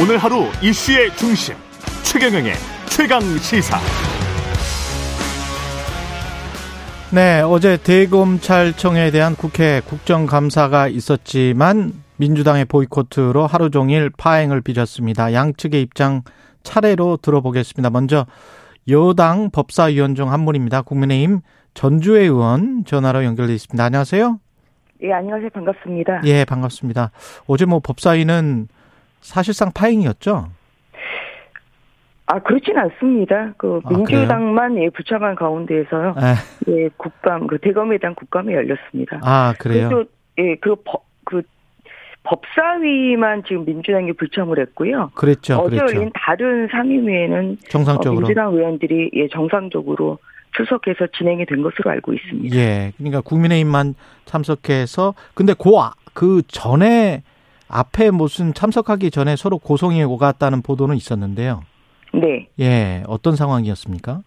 오늘 하루 이슈의 중심 최경영의 최강 시사. 네, 어제 대검찰청에 대한 국회 국정감사가 있었지만 민주당의 보이콧으로 하루 종일 파행을 빚었습니다. 양측의 입장 차례로 들어보겠습니다. 먼저 여당 법사위원 중 한 분입니다. 국민의힘 전주의 의원 전화로 연결돼 있습니다. 안녕하세요. 예, 안녕하세요. 반갑습니다. 예, 반갑습니다. 어제 뭐 법사위는 사실상 파행이었죠? 아, 그렇진 않습니다. 그 아, 민주당만 예, 부참한 가운데에서요. 에, 예, 국감 그 대검에 대한 국감이 열렸습니다. 아, 그래요? 그래도 예, 그 법, 그 법사위만 지금 민주당이 불참을 했고요. 그랬죠, 어제 그랬죠. 열린 다른 상임위에는 어, 정상적으로. 민주당 의원들이 예, 정상적으로 출석해서 진행이 된 것으로 알고 있습니다. 예. 그러니까 국민의힘만 참석해서 근데 그, 아- 그 전에 앞에 무슨 참석하기 전에 서로 고성이 오갔다는 보도는 있었는데요. 네. 예. 어떤 상황이었습니까?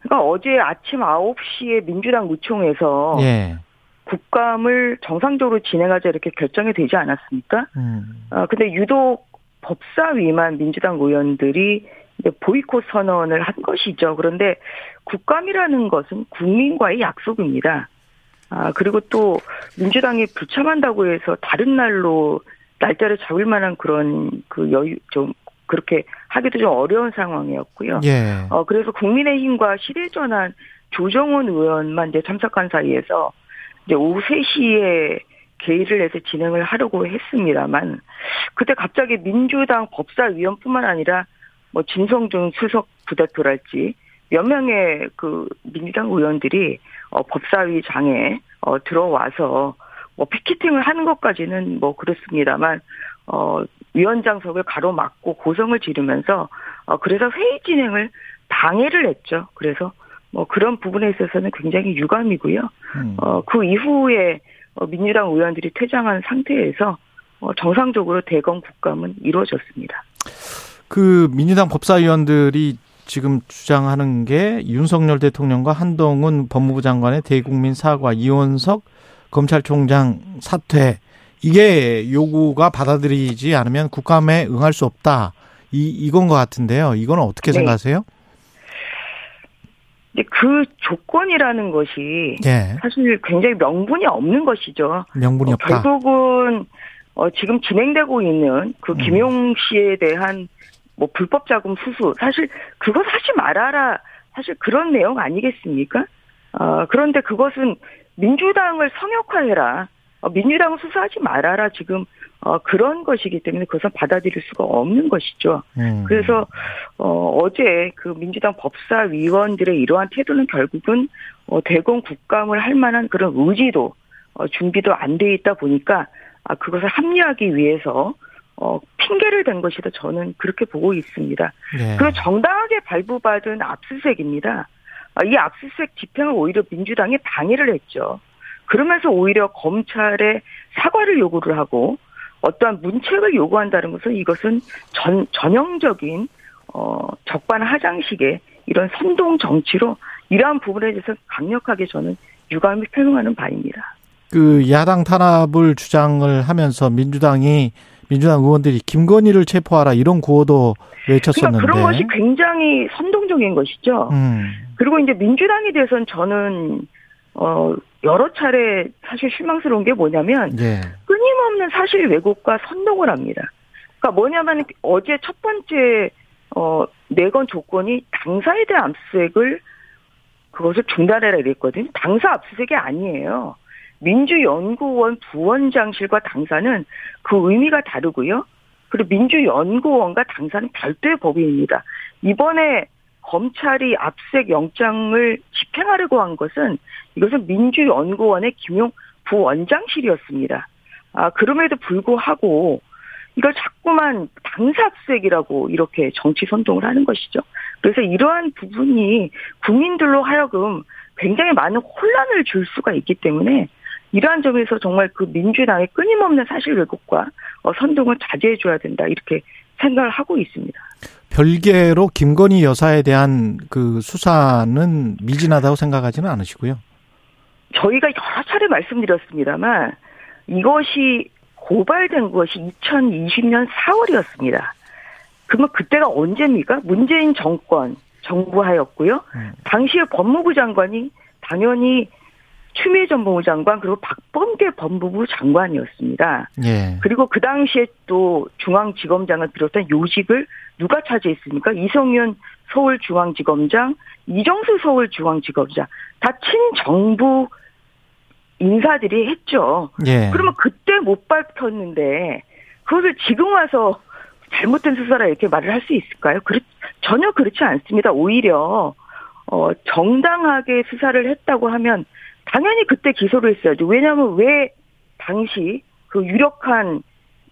그러니까 어제 아침 9시에 민주당 무총에서 예. 국감을 정상적으로 진행하자 이렇게 결정이 되지 않았습니까? 음. 아, 근데 유독 법사위만 민주당 의원들이 보이콧 선언을 한 것이죠. 그런데 국감이라는 것은 국민과의 약속입니다. 아, 그리고 또 민주당이 불참한다고 해서 다른 날로 날짜를 잡을 만한 그런 그 여유, 좀 그렇게 하기도 좀 어려운 상황이었고요. 예. 어, 그래서 국민의힘과 시대전환 조정훈 의원만 이제 참석한 사이에서 이제 오후 3시에 개의를 해서 진행을 하려고 했습니다만, 그때 갑자기 민주당 법사위원뿐만 아니라 뭐 진성준 수석 부대표랄지 몇 명의 그 민주당 의원들이 어, 법사위장에 어, 들어와서 뭐 피켓팅을 하는 것까지는 뭐 그렇습니다만 어, 위원장석을 가로막고 고성을 지르면서 어, 그래서 회의 진행을 방해를 했죠. 그래서 뭐 그런 부분에 있어서는 굉장히 유감이고요. 음. 어, 그 이후에 어, 민주당 의원들이 퇴장한 상태에서 어, 정상적으로 대검 국감은 이루어졌습니다. 그 민주당 법사위원들이 지금 주장하는 게 윤석열 대통령과 한동훈 법무부 장관의 대국민 사과, 이원석 검찰총장 사퇴 이게 요구가 받아들이지 않으면 국감에 응할 수 없다. 이 이건 것 같은데요. 이거는 어떻게 네. 생각하세요? 그 조건이라는 것이 예. 사실 굉장히 명분이 없는 것이죠. 명분이 어, 없다. 결국은 어, 지금 진행되고 있는 그 음. 김용 씨에 대한 뭐 불법 자금 수수 사실 그것 하지 말아라 사실 그런 내용 아니겠습니까? 어, 그런데 그것은 민주당을 성역화해라 어, 민주당 수사하지 말아라 지금 어, 그런 것이기 때문에 그것은 받아들일 수가 없는 것이죠. 음. 그래서 어, 어제 그 민주당 법사위원들의 이러한 태도는 결국은 어, 대검 국감을 할 만한 그런 의지도 어, 준비도 안 돼 있다 보니까 아, 그것을 합리하기 위해서 어, 핑계를 댄 것이다 저는 그렇게 보고 있습니다. 예. 그 정당하게 발부받은 압수수색입니다. 아, 이 압수수색 집행을 오히려 민주당이 방해를 했죠. 그러면서 오히려 검찰에 사과를 요구를 하고 어떠한 문책을 요구한다는 것은 이것은 전, 전형적인 어, 적반하장식의 이런 선동 정치로 이러한 부분에 대해서 강력하게 저는 유감을 표명하는 바입니다. 그 야당 탄압을 주장을 하면서 민주당이 민주당 의원들이 김건희를 체포하라 이런 구호도 외쳤었는데. 그러니까 그런 것이 굉장히 선동적인 것이죠. 음. 그리고 이제 민주당에 대해서는 저는 어 여러 차례 사실 실망스러운 게 뭐냐면 예. 끊임없는 사실 왜곡과 선동을 합니다. 그러니까 뭐냐면 어제 첫 번째 어 내건 조건이 당사에 대한 압수수색을 그것을 중단해라 이랬거든요. 당사 압수수색이 아니에요. 민주연구원 부원장실과 당사는 그 의미가 다르고요. 그리고 민주연구원과 당사는 별도의 법인입니다. 이번에 검찰이 압수수색 영장을 집행하려고 한 것은 이것은 민주연구원의 김용 부원장실이었습니다. 아, 그럼에도 불구하고 이걸 자꾸만 당사 압수색이라고 이렇게 정치 선동을 하는 것이죠. 그래서 이러한 부분이 국민들로 하여금 굉장히 많은 혼란을 줄 수가 있기 때문에 이러한 점에서 정말 그 민주당의 끊임없는 사실 왜곡과 어, 선동을 자제해 줘야 된다 이렇게 생각을 하고 있습니다. 별개로 김건희 여사에 대한 그 수사는 미진하다고 생각하지는 않으시고요. 저희가 여러 차례 말씀드렸습니다만 이것이 고발된 것이 2020년 4월이었습니다. 그러면 그때가 언제입니까? 문재인 정권 정부하였고요. 음. 당시에 법무부 장관이 당연히 추미애 전무부 장관 그리고 박범계 법무부 장관이었습니다. 예. 그리고 그 당시에 또 중앙지검장을 비롯한 요직을 누가 차지했습니까? 이성윤 서울중앙지검장, 이정수 서울중앙지검장 다 친정부 인사들이 했죠. 예. 그러면 그때 못 밝혔는데 그것을 지금 와서 잘못된 수사라 이렇게 말을 할 수 있을까요? 그렇, 전혀 그렇지 않습니다. 오히려 어, 정당하게 수사를 했다고 하면 당연히 그때 기소를 했어야죠. 왜냐하면 왜 당시 그 유력한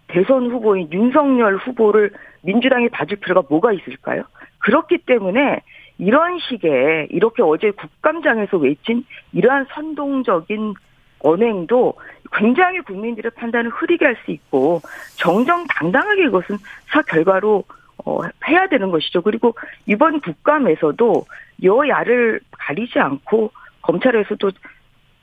대선 후보인 윤석열 후보를 민주당이 봐줄 필요가 뭐가 있을까요? 그렇기 때문에 이런 식의 이렇게 어제 국감장에서 외친 이러한 선동적인 언행도 굉장히 국민들의 판단을 흐리게 할 수 있고 정정당당하게 이것은 사 결과로 어, 해야 되는 것이죠. 그리고 이번 국감에서도 여야를 가리지 않고 검찰에서도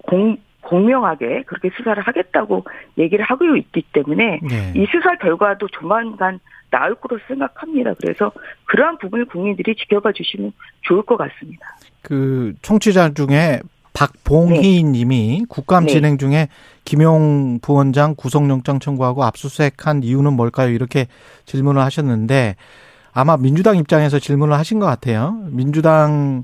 공, 공명하게 그렇게 수사를 하겠다고 얘기를 하고 있기 때문에 예. 이 수사 결과도 조만간 나올 거로 생각합니다. 그래서 그러한 부분을 국민들이 지켜봐 주시면 좋을 것 같습니다. 그 청취자 중에 박봉희 님이 국감 네. 진행 중에 김용 부원장 구속영장 청구하고 압수수색한 이유는 뭘까요? 이렇게 질문을 하셨는데 아마 민주당 입장에서 질문을 하신 것 같아요. 민주당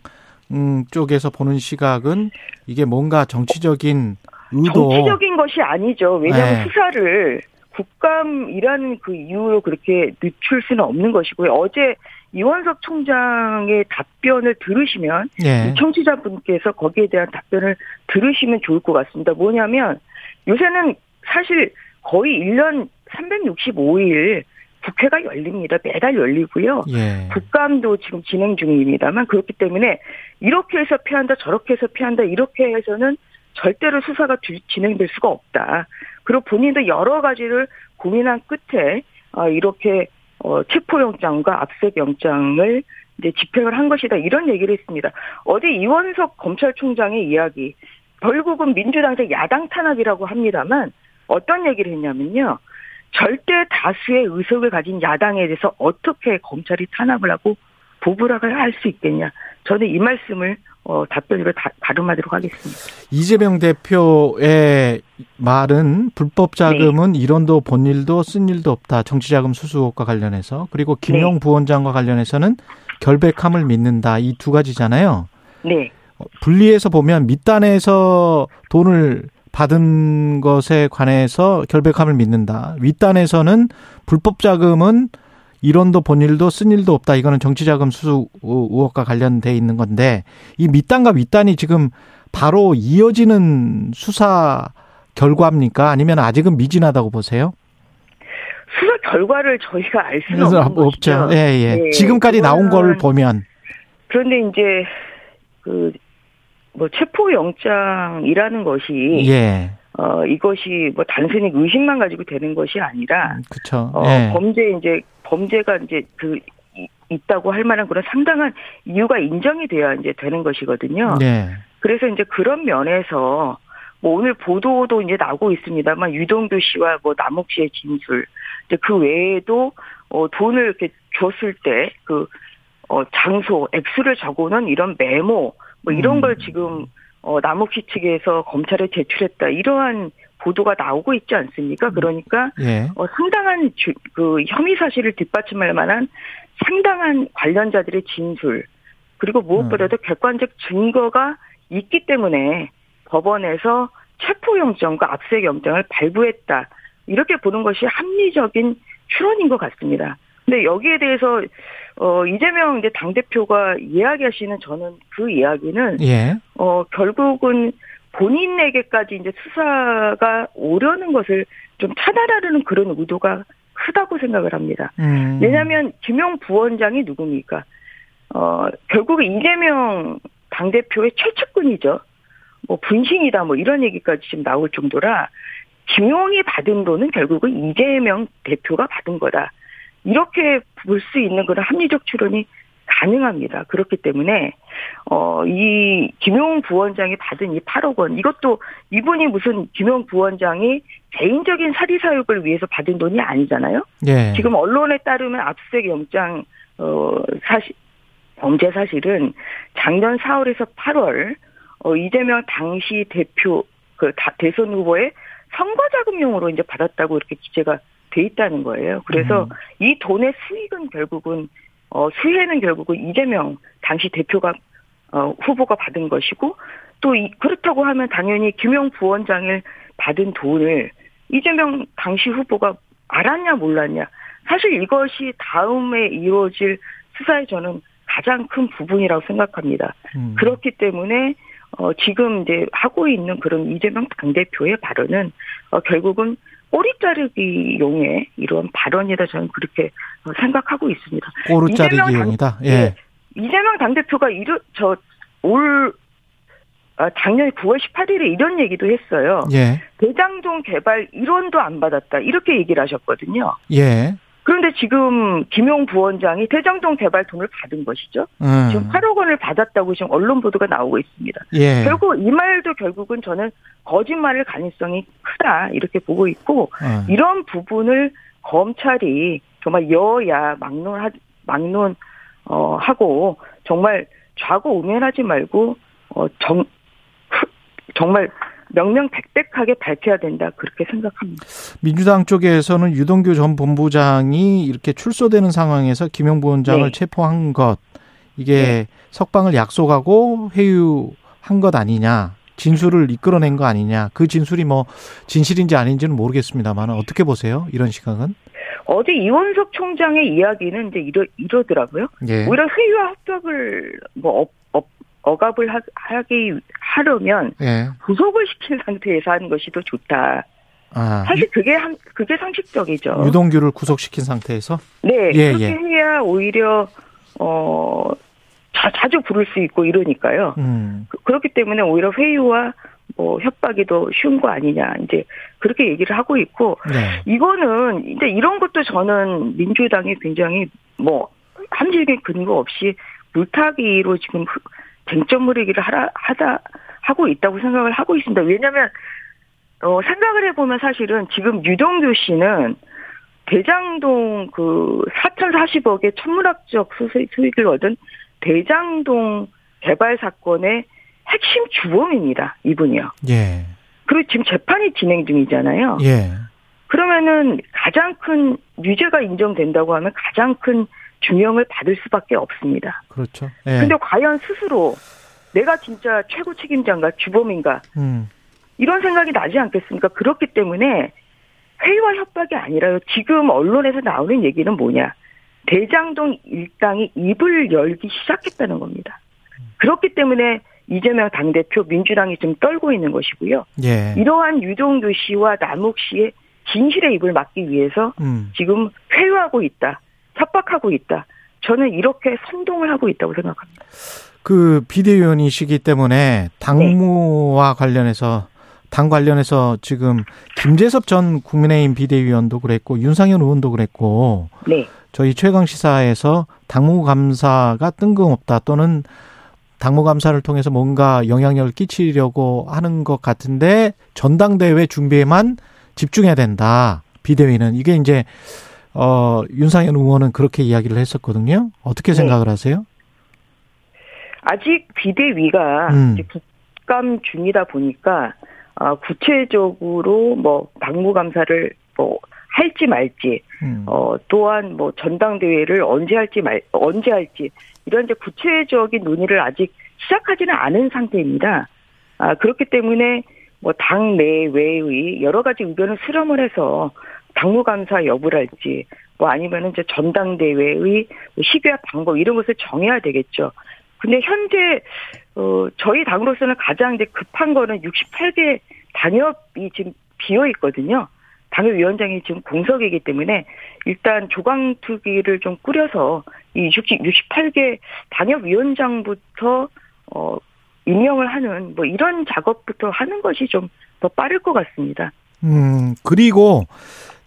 음, 쪽에서 보는 시각은 이게 뭔가 정치적인 의도 정치적인 것이 아니죠. 왜냐하면 네. 수사를 국감이라는 그 이유로 그렇게 늦출 수는 없는 것이고요. 어제 이원석 총장의 답변을 들으시면 예. 이 청취자분께서 거기에 대한 답변을 들으시면 좋을 것 같습니다. 뭐냐면 요새는 사실 거의 1년 365일 국회가 열립니다. 매달 열리고요. 예. 국감도 지금 진행 중입니다만 그렇기 때문에 이렇게 해서 피한다 저렇게 해서 피한다 이렇게 해서는 절대로 수사가 주- 진행될 수가 없다. 그리고 본인도 여러 가지를 고민한 끝에 어, 이렇게 어, 체포영장과 압색영장을 이제 집행을 한 것이다 이런 얘기를 했습니다. 어제 이원석 검찰총장의 이야기 결국은 민주당에서 야당 탄압이라고 합니다만 어떤 얘기를 했냐면요. 절대 다수의 의석을 가진 야당에 대해서 어떻게 검찰이 탄압을 하고 보부락을 할 수 있겠냐. 저는 이 말씀을 어, 답변으로 다, 가름하도록 하겠습니다. 이재명 대표의 말은 불법 자금은 이론도 본 일도 쓴 일도 없다. 정치자금 수수 의혹과 관련해서 그리고 김용 부원장과 관련해서는 결백함을 믿는다. 이 두 가지잖아요. 네. 어, 분리해서 보면 밑단에서 돈을 받은 것에 관해서 결백함을 믿는다. 윗단에서는 불법 자금은 이론도 본 일도 쓴 일도 없다. 이거는 정치자금 수수 의혹과 관련돼 있는 건데 이 밑단과 윗단이 지금 바로 이어지는 수사 결과입니까? 아니면 아직은 미진하다고 보세요? 수사 결과를 저희가 알 수는 없는 없죠. 예, 예. 네, 지금까지 나온 걸 보면 그런데 이제 그 뭐 체포 영장이라는 것이 예. 어 이것이 뭐 단순히 의심만 가지고 되는 것이 아니라 그렇죠. 어 예. 범죄 이제 범죄가 이제 그 이- 있다고 할 만한 그런 상당한 이유가 인정이 돼야 이제 되는 것이거든요. 예. 그래서 이제 그런 면에서 뭐 오늘 보도도 이제 나오고 있습니다만 유동규 씨와 뭐 남욱 씨의 진술, 이제 그 외에도 어 돈을 이렇게 줬을 때 그 어 장소, 액수를 적어놓은 이런 메모, 뭐 이런 음. 걸 지금 어 남욱 씨 측에서 검찰에 제출했다 이러한 보도가 나오고 있지 않습니까? 그러니까 예. 어, 상당한 주, 그 혐의 사실을 뒷받침할 만한 상당한 관련자들의 진술 그리고 무엇보다도 객관적 증거가 있기 때문에 법원에서 체포영장과 압색영장을 발부했다 이렇게 보는 것이 합리적인 추론인 것 같습니다. 근데 여기에 대해서 어 이재명 이제 당 대표가 이야기하시는 저는 그 이야기는 예. 어, 결국은 본인에게까지 이제 수사가 오려는 것을 좀 차단하려는 그런 의도가 크다고 생각을 합니다. 음. 왜냐하면 김용 부원장이 누굽니까? 어, 결국은 이재명 당 대표의 최측근이죠. 뭐 분신이다 뭐 이런 얘기까지 지금 나올 정도라 김용이 받은 돈은 결국은 이재명 대표가 받은 거다. 이렇게 볼 수 있는 그런 합리적 추론이 가능합니다. 그렇기 때문에 어이 김용 부원장이 받은 이 8억 원 이것도 이분이 무슨 김용 부원장이 개인적인 사리 사욕을 위해서 받은 돈이 아니잖아요. 예. 지금 언론에 따르면 압수수색 영장 어 사실 범죄 사실은 작년 4월에서 8월 어 이재명 당시 대표 그 대선 후보의 선거 자금용으로 이제 받았다고 이렇게 기재가 돼 있다는 거예요. 그래서 음. 이 돈의 수익은 결국은 어 수혜는 결국은 이재명 당시 대표가 어 후보가 받은 것이고 또 이, 그렇다고 하면 당연히 김용 부원장을 받은 돈을 이재명 당시 후보가 알았냐 몰랐냐 사실 이것이 다음에 이루어질 수사에 저는 가장 큰 부분이라고 생각합니다. 음. 그렇기 때문에 어 지금 이제 하고 있는 그런 이재명 당대표의 발언은 어 결국은 꼬리 자르기 용의 이런 발언이다 저는 그렇게 어, 생각하고 있습니다. 꼬르 이재명 당- 자르기 용이다. 예. 예. 이재명 당대표가 이르 저올 아, 작년 9월 18일에 이런 얘기도 했어요. 예. 대장동 개발 1원도 안 받았다. 이렇게 얘기를 하셨거든요. 예. 그런데 지금 김용 부원장이 대장동 개발 돈을 받은 것이죠. 음. 지금 8억 원을 받았다고 지금 언론 보도가 나오고 있습니다. 예. 결국 이 말도 결국은 저는 거짓말일 가능성이 크다 이렇게 보고 있고 어. 이런 부분을 검찰이 정말 여야 막론 막론 어 하고 정말 좌고 우면하지 말고 어정 정말 명명백백하게 밝혀야 된다 그렇게 생각합니다. 민주당 쪽에서는 유동규 전 본부장이 이렇게 출소되는 상황에서 김영부 원장을 네. 체포한 것 이게 네. 석방을 약속하고 회유한 것 아니냐 진술을 이끌어낸 거 아니냐 그 진술이 뭐 진실인지 아닌지는 모르겠습니다만 어떻게 보세요 이런 시각은 어제 이원석 총장의 이야기는 이제 이러 이러더라고요. 예 오히려 회유와 합격을 뭐 억압을 하, 하기 하려면 예. 구속을 시킨 상태에서 하는 것이 더 좋다. 아 사실 그게 한 그게 상식적이죠. 유동규를 구속시킨 상태에서 네, 예, 그렇게 예. 해야 오히려 어 자, 자주 부를 수 있고 이러니까요. 음 그, 렇기 때문에 오히려 회유와 뭐 협박이 더 쉬운 거 아니냐 이제 그렇게 얘기를 하고 있고 네. 이거는 이제 이런 것도 저는 민주당이 굉장히 뭐 함질의 근거 없이 물타기로 지금 흐- 쟁점 흐리기를 하라, 하다 하고 있다고 생각을 하고 있습니다. 왜냐하면 어 생각을 해보면 사실은 지금 유동규 씨는 대장동 그 4,040억의 천문학적 수익- 수익을 얻은 대장동 개발 사건의 핵심 주범입니다. 이분이요. 예. 그리고 지금 재판이 진행 중이잖아요. 예. 그러면은 가장 큰 유죄가 인정된다고 하면 가장 큰 중형을 받을 수밖에 없습니다. 그렇죠. 예. 근데 과연 스스로 내가 진짜 최고 책임자인가 주범인가 음. 이런 생각이 나지 않겠습니까? 그렇기 때문에 회의와 협박이 아니라요. 지금 언론에서 나오는 얘기는 뭐냐? 대장동 일당이 입을 열기 시작했다는 겁니다. 그렇기 때문에 이재명 당대표 민주당이 지금 떨고 있는 것이고요. 예. 이러한 유동규 씨와 남욱 씨의 진실의 입을 막기 위해서 음. 지금 회유하고 있다. 협박하고 있다. 저는 이렇게 선동을 하고 있다고 생각합니다. 그 비대위원이시기 때문에 당무와 관련해서 당 관련해서 지금 김재섭 전 국민의힘 비대위원도 그랬고 윤상현 의원도 그랬고 네. 저희 최강 시사에서 당무 감사가 뜬금없다 또는 당무 감사를 통해서 뭔가 영향력을 끼치려고 하는 것 같은데 전당대회 준비에만 집중해야 된다. 비대위는 이게 이제 어 윤상현 의원은 그렇게 이야기를 했었거든요. 어떻게 네. 생각을 하세요? 아직 비대위가 음. 국감 중이다 보니까 아, 구체적으로 뭐 당무감사를 뭐 할지 말지 음. 어 또한 뭐 전당대회를 언제 할지 말 언제 할지 이런 이제 구체적인 논의를 아직 시작하지는 않은 상태입니다. 아 그렇기 때문에 뭐 당 내외의 여러 가지 의견을 수렴을 해서 당무 감사 여부를 할지 뭐 아니면은 이제 전당대회의 뭐 시기와 방법 이런 것을 정해야 되겠죠. 근데 현재 어 저희 당으로서는 가장 이제 급한 거는 68개 당협이 지금 비어 있거든요. 당협위원장이 지금 공석이기 때문에 일단 조강투기를 좀 꾸려서 이 60, 68개 당협위원장부터 어 임명을 하는 뭐 이런 작업부터 하는 것이 좀 더 빠를 것 같습니다. 음, 그리고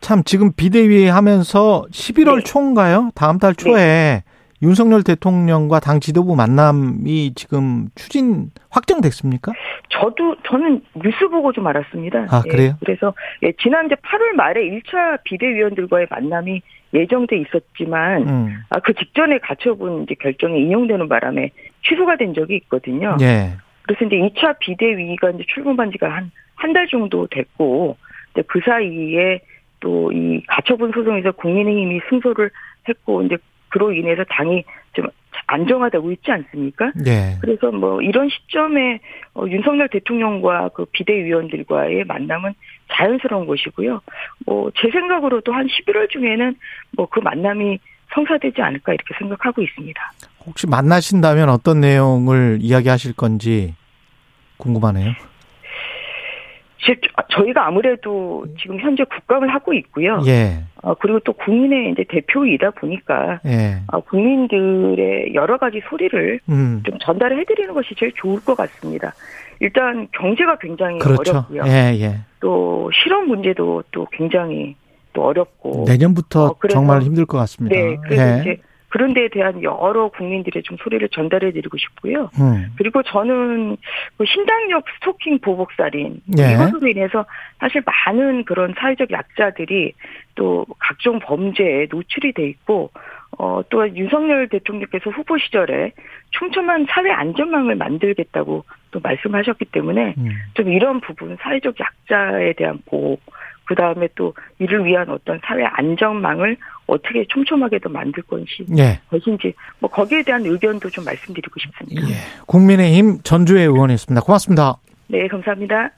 참 지금 비대위 하면서 11월 네. 초인가요? 다음 달 초에 윤석열 대통령과 당 지도부 만남이 지금 추진 확정됐습니까? 저도 저는 뉴스 보고 좀 알았습니다. 아, 그래요? 예, 그래서 예, 지난 이제 8월 말에 1차 비대위원들과의 만남이 예정돼 있었지만 음. 아, 그 직전에 가처분 이제 결정이 인용되는 바람에 취소가 된 적이 있거든요. 예. 그래서 이제 2차 비대위가 이제 출범한 지가 한 한 달 정도 됐고 이제 그 사이에 또 이 가처분 소송에서 국민의힘이 승소를 했고 이제 그로 인해서 당이 좀 안정화되고 있지 않습니까? 예. 그래서 뭐 이런 시점에 어, 윤석열 대통령과 그 비대위원들과의 만남은 자연스러운 것이고요. 뭐 제 생각으로도 한 11월 중에는 뭐 그 만남이 성사되지 않을까 이렇게 생각하고 있습니다. 혹시 만나신다면 어떤 내용을 이야기하실 건지 궁금하네요. 실- 저희가 아무래도 지금 현재 국감을 하고 있고요. 예. 어, 그리고 또 국민의 이제 대표이다 보니까 예. 어, 국민들의 여러 가지 소리를 음. 좀 전달을 해드리는 것이 제일 좋을 것 같습니다. 일단 경제가 굉장히 그렇죠. 어렵고요. 예, 예. 또 실업 문제도 또 굉장히 또 어렵고 내년부터 어, 정말 힘들 것 같습니다. 네 그래서 예. 이제 그런 데에 대한 여러 국민들의 좀 소리를 전달해 드리고 싶고요. 음. 그리고 저는 그 신당역 스토킹 보복살인 예. 이것으로 인해서 사실 많은 그런 사회적 약자들이 또 각종 범죄에 노출이 돼 있고 어, 또 윤석열 대통령께서 후보 시절에 촘촘한 사회 안전망을 만들겠다고 또 말씀하셨기 때문에 음. 좀 이런 부분 사회적 약자에 대한 보호 그 다음에 또 이를 위한 어떤 사회 안전망을 어떻게 촘촘하게 더 만들 것이 예. 것인지 뭐 거기에 대한 의견도 좀 말씀드리고 싶습니다. 예. 국민의힘 전주의 의원이었습니다. 고맙습니다. 네, 감사합니다.